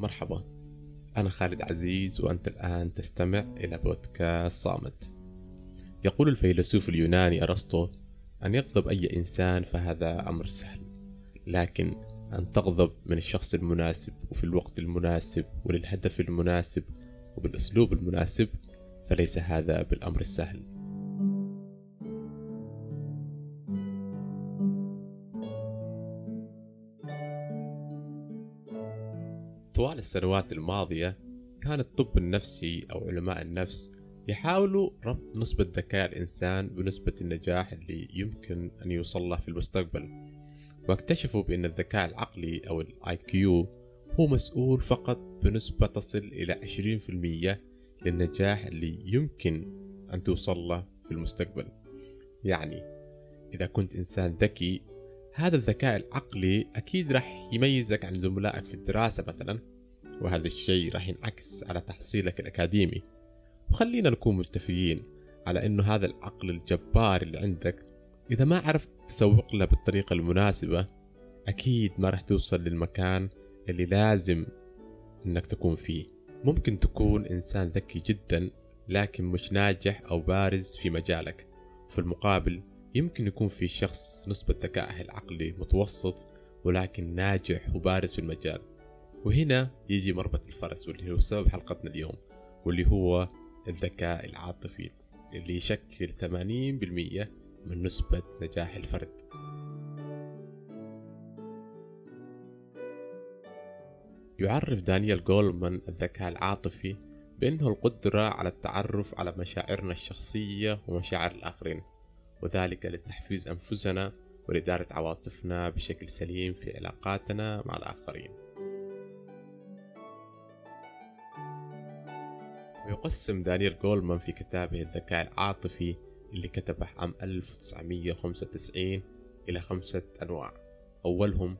مرحبا. أنا خالد عزيز وأنت الآن تستمع إلى بودكاست صامت. يقول الفيلسوف اليوناني أرسطو أن يغضب أي إنسان فهذا أمر سهل لكن أن تغضب من الشخص المناسب وفي الوقت المناسب وللهدف المناسب وبالأسلوب المناسب فليس هذا بالأمر السهل. طوال السنوات الماضية كان الطب النفسي أو علماء النفس يحاولوا ربط نسبة ذكاء الإنسان بنسبة النجاح اللي يمكن أن يوصل له في المستقبل. واكتشفوا بأن الذكاء العقلي أو ال IQ هو مسؤول فقط بنسبة تصل إلى 20% للنجاح اللي يمكن أن توصل له في المستقبل. يعني إذا كنت إنسان ذكي هذا الذكاء العقلي أكيد راح يميزك عن زملائك في الدراسة مثلا وهذا الشيء راح ينعكس على تحصيلك الأكاديمي. وخلينا نكون متفقين على أنه هذا العقل الجبار اللي عندك إذا ما عرفت تسوق له بالطريقة المناسبة أكيد ما راح توصل للمكان اللي لازم إنك تكون فيه. ممكن تكون إنسان ذكي جدا لكن مش ناجح أو بارز في مجالك. في المقابل يمكن يكون في شخص نسبة ذكائه العقلي متوسط ولكن ناجح وبارز في المجال. وهنا يجي مربط الفرس واللي هو سبب حلقتنا اليوم واللي هو الذكاء العاطفي اللي يشكل 80% من نسبة نجاح الفرد. يعرف دانيال جولمان الذكاء العاطفي بأنه القدرة على التعرف على مشاعرنا الشخصية ومشاعر الآخرين. وذلك لتحفيز أنفسنا ولإدارة عواطفنا بشكل سليم في علاقاتنا مع الآخرين. ويقسم دانيال جولمان في كتابه الذكاء العاطفي اللي كتبه عام 1995 إلى خمسة أنواع. أولهم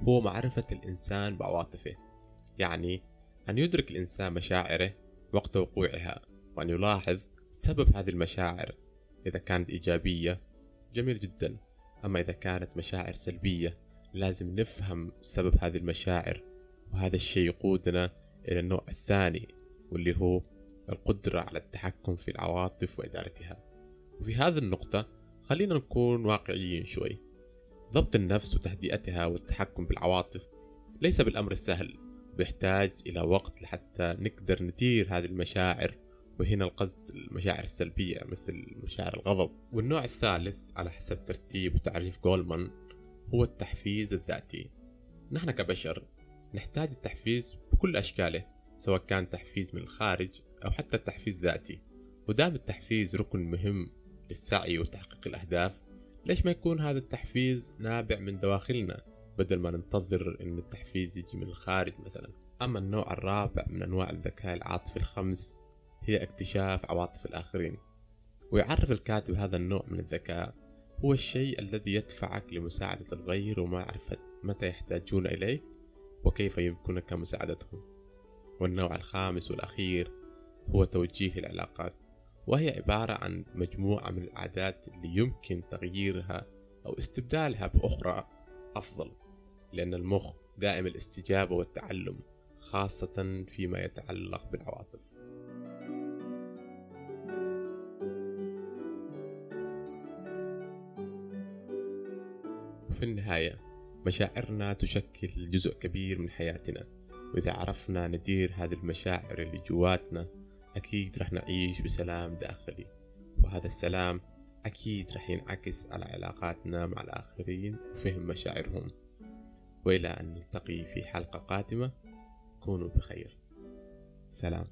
هو معرفة الإنسان بعواطفه يعني أن يدرك الإنسان مشاعره وقت وقوعها وأن يلاحظ سبب هذه المشاعر إذا كانت إيجابية جميل جدا. أما إذا كانت مشاعر سلبية لازم نفهم سبب هذه المشاعر. وهذا الشيء يقودنا إلى النوع الثاني واللي هو القدرة على التحكم في العواطف وإدارتها. وفي هذه النقطة خلينا نكون واقعيين شوي. ضبط النفس وتهدئتها والتحكم بالعواطف ليس بالأمر السهل ويحتاج إلى وقت لحتى نقدر ندير هذه المشاعر وهنا القصد المشاعر السلبية مثل مشاعر الغضب. والنوع الثالث على حسب ترتيب وتعريف جولمان هو التحفيز الذاتي. نحن كبشر نحتاج التحفيز بكل أشكاله سواء كان تحفيز من الخارج أو حتى التحفيز ذاتي. ودام التحفيز ركن مهم للسعي وتحقيق الأهداف ليش ما يكون هذا التحفيز نابع من دواخلنا؟ بدل ما ننتظر أن التحفيز يجي من الخارج مثلا. أما النوع الرابع من أنواع الذكاء العاطفي الخمس هي اكتشاف عواطف الآخرين. ويعرف الكاتب هذا النوع من الذكاء هو الشيء الذي يدفعك لمساعدة الغير ومعرفة متى يحتاجون إليك وكيف يمكنك مساعدتهم. والنوع الخامس والأخير هو توجيه العلاقات وهي عبارة عن مجموعة من العادات اللي يمكن تغييرها أو استبدالها بأخرى أفضل لأن المخ دائم الاستجابة والتعلم خاصة فيما يتعلق بالعواطف. وفي النهاية مشاعرنا تشكل جزء كبير من حياتنا. وإذا عرفنا ندير هذه المشاعر اللي جواتنا أكيد رح نعيش بسلام داخلي. وهذا السلام أكيد رح ينعكس على علاقاتنا مع الآخرين وفهم مشاعرهم. وإلى أن نلتقي في حلقة قادمة كونوا بخير. سلام.